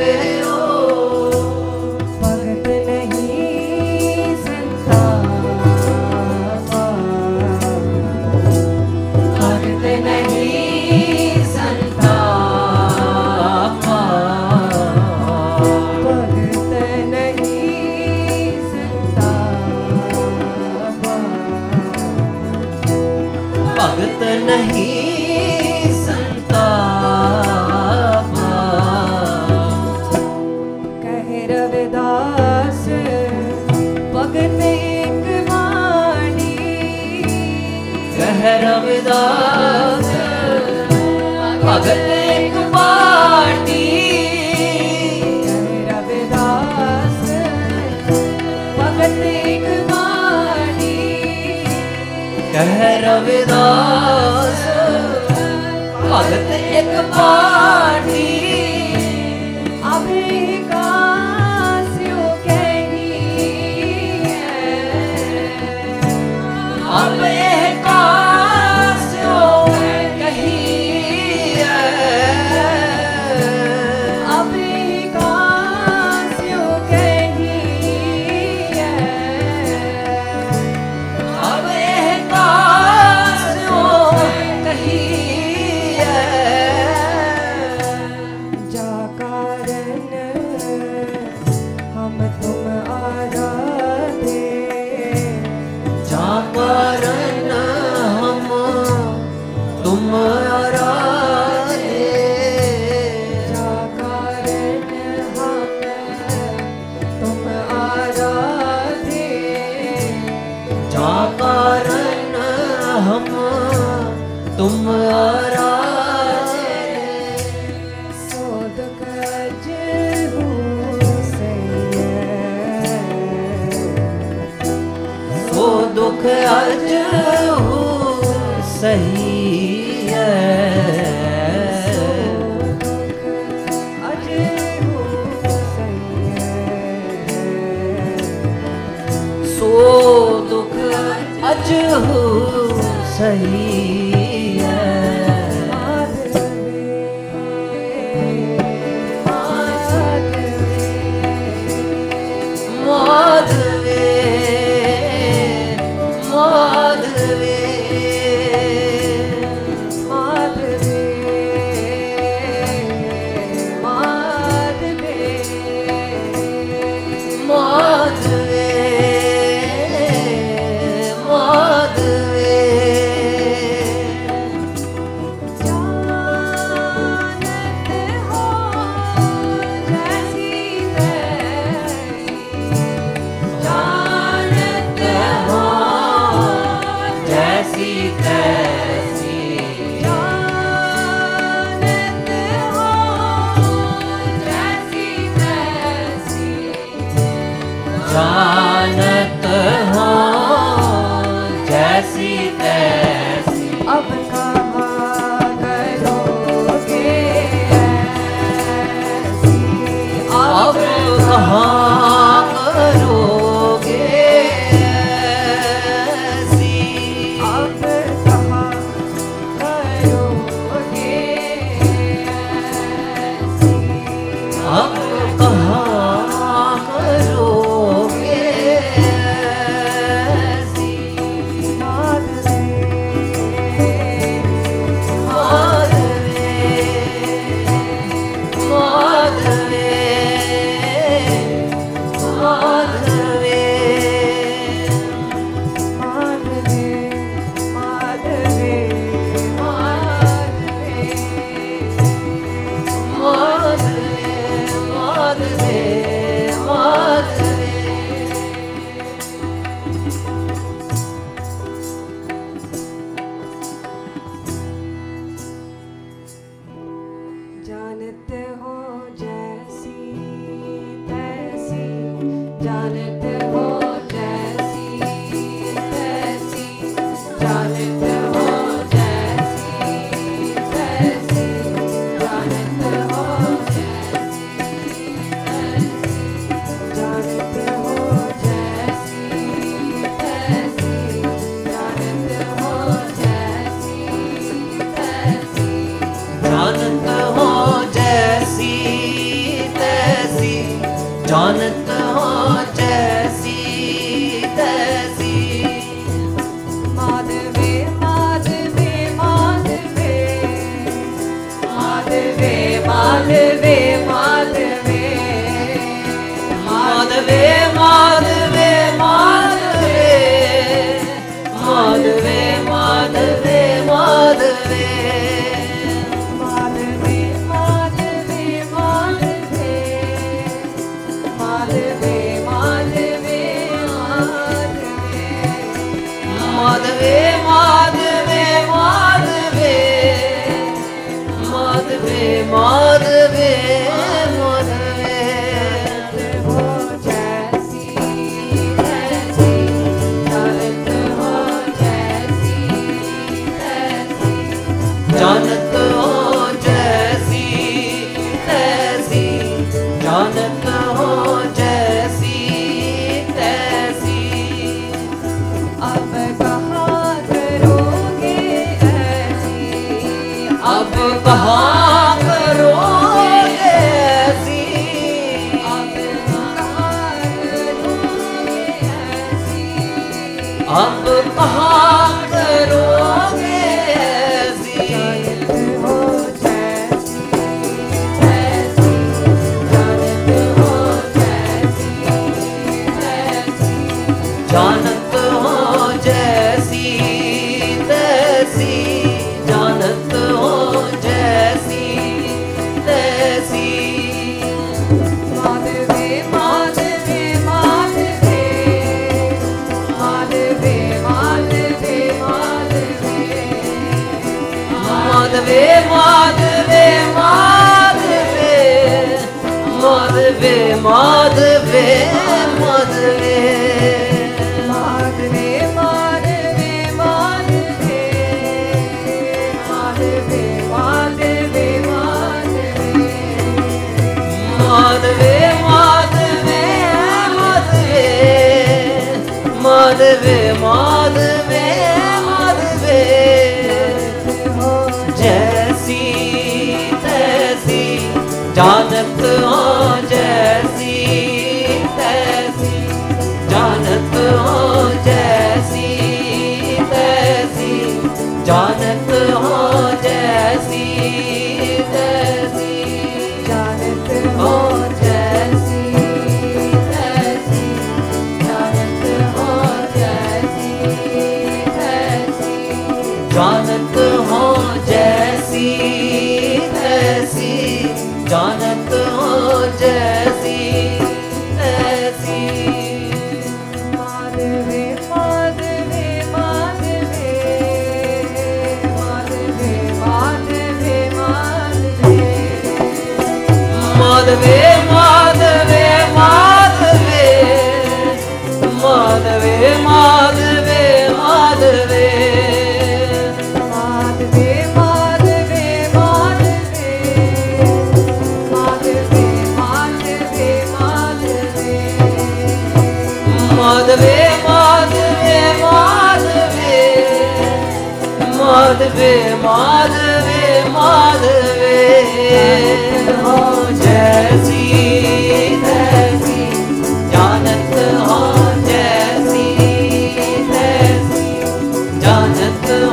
ਰਵਿਦਾਸ। ਭਗਤ ਇੱਕ ਪਾਠੀ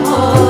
Oh.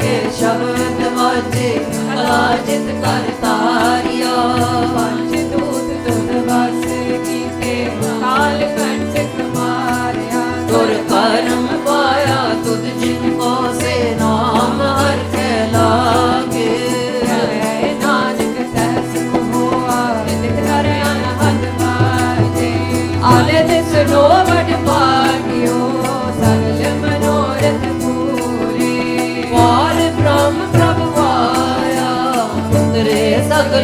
के शब्द माचे लाजित कर तारिया। पंच दूत तुन बस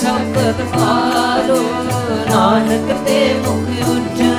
ਸ਼ਬਦ ਪਾਲੋ। ਨਾਨਕ ਤੇ ਮੁਖ ਉੱਠ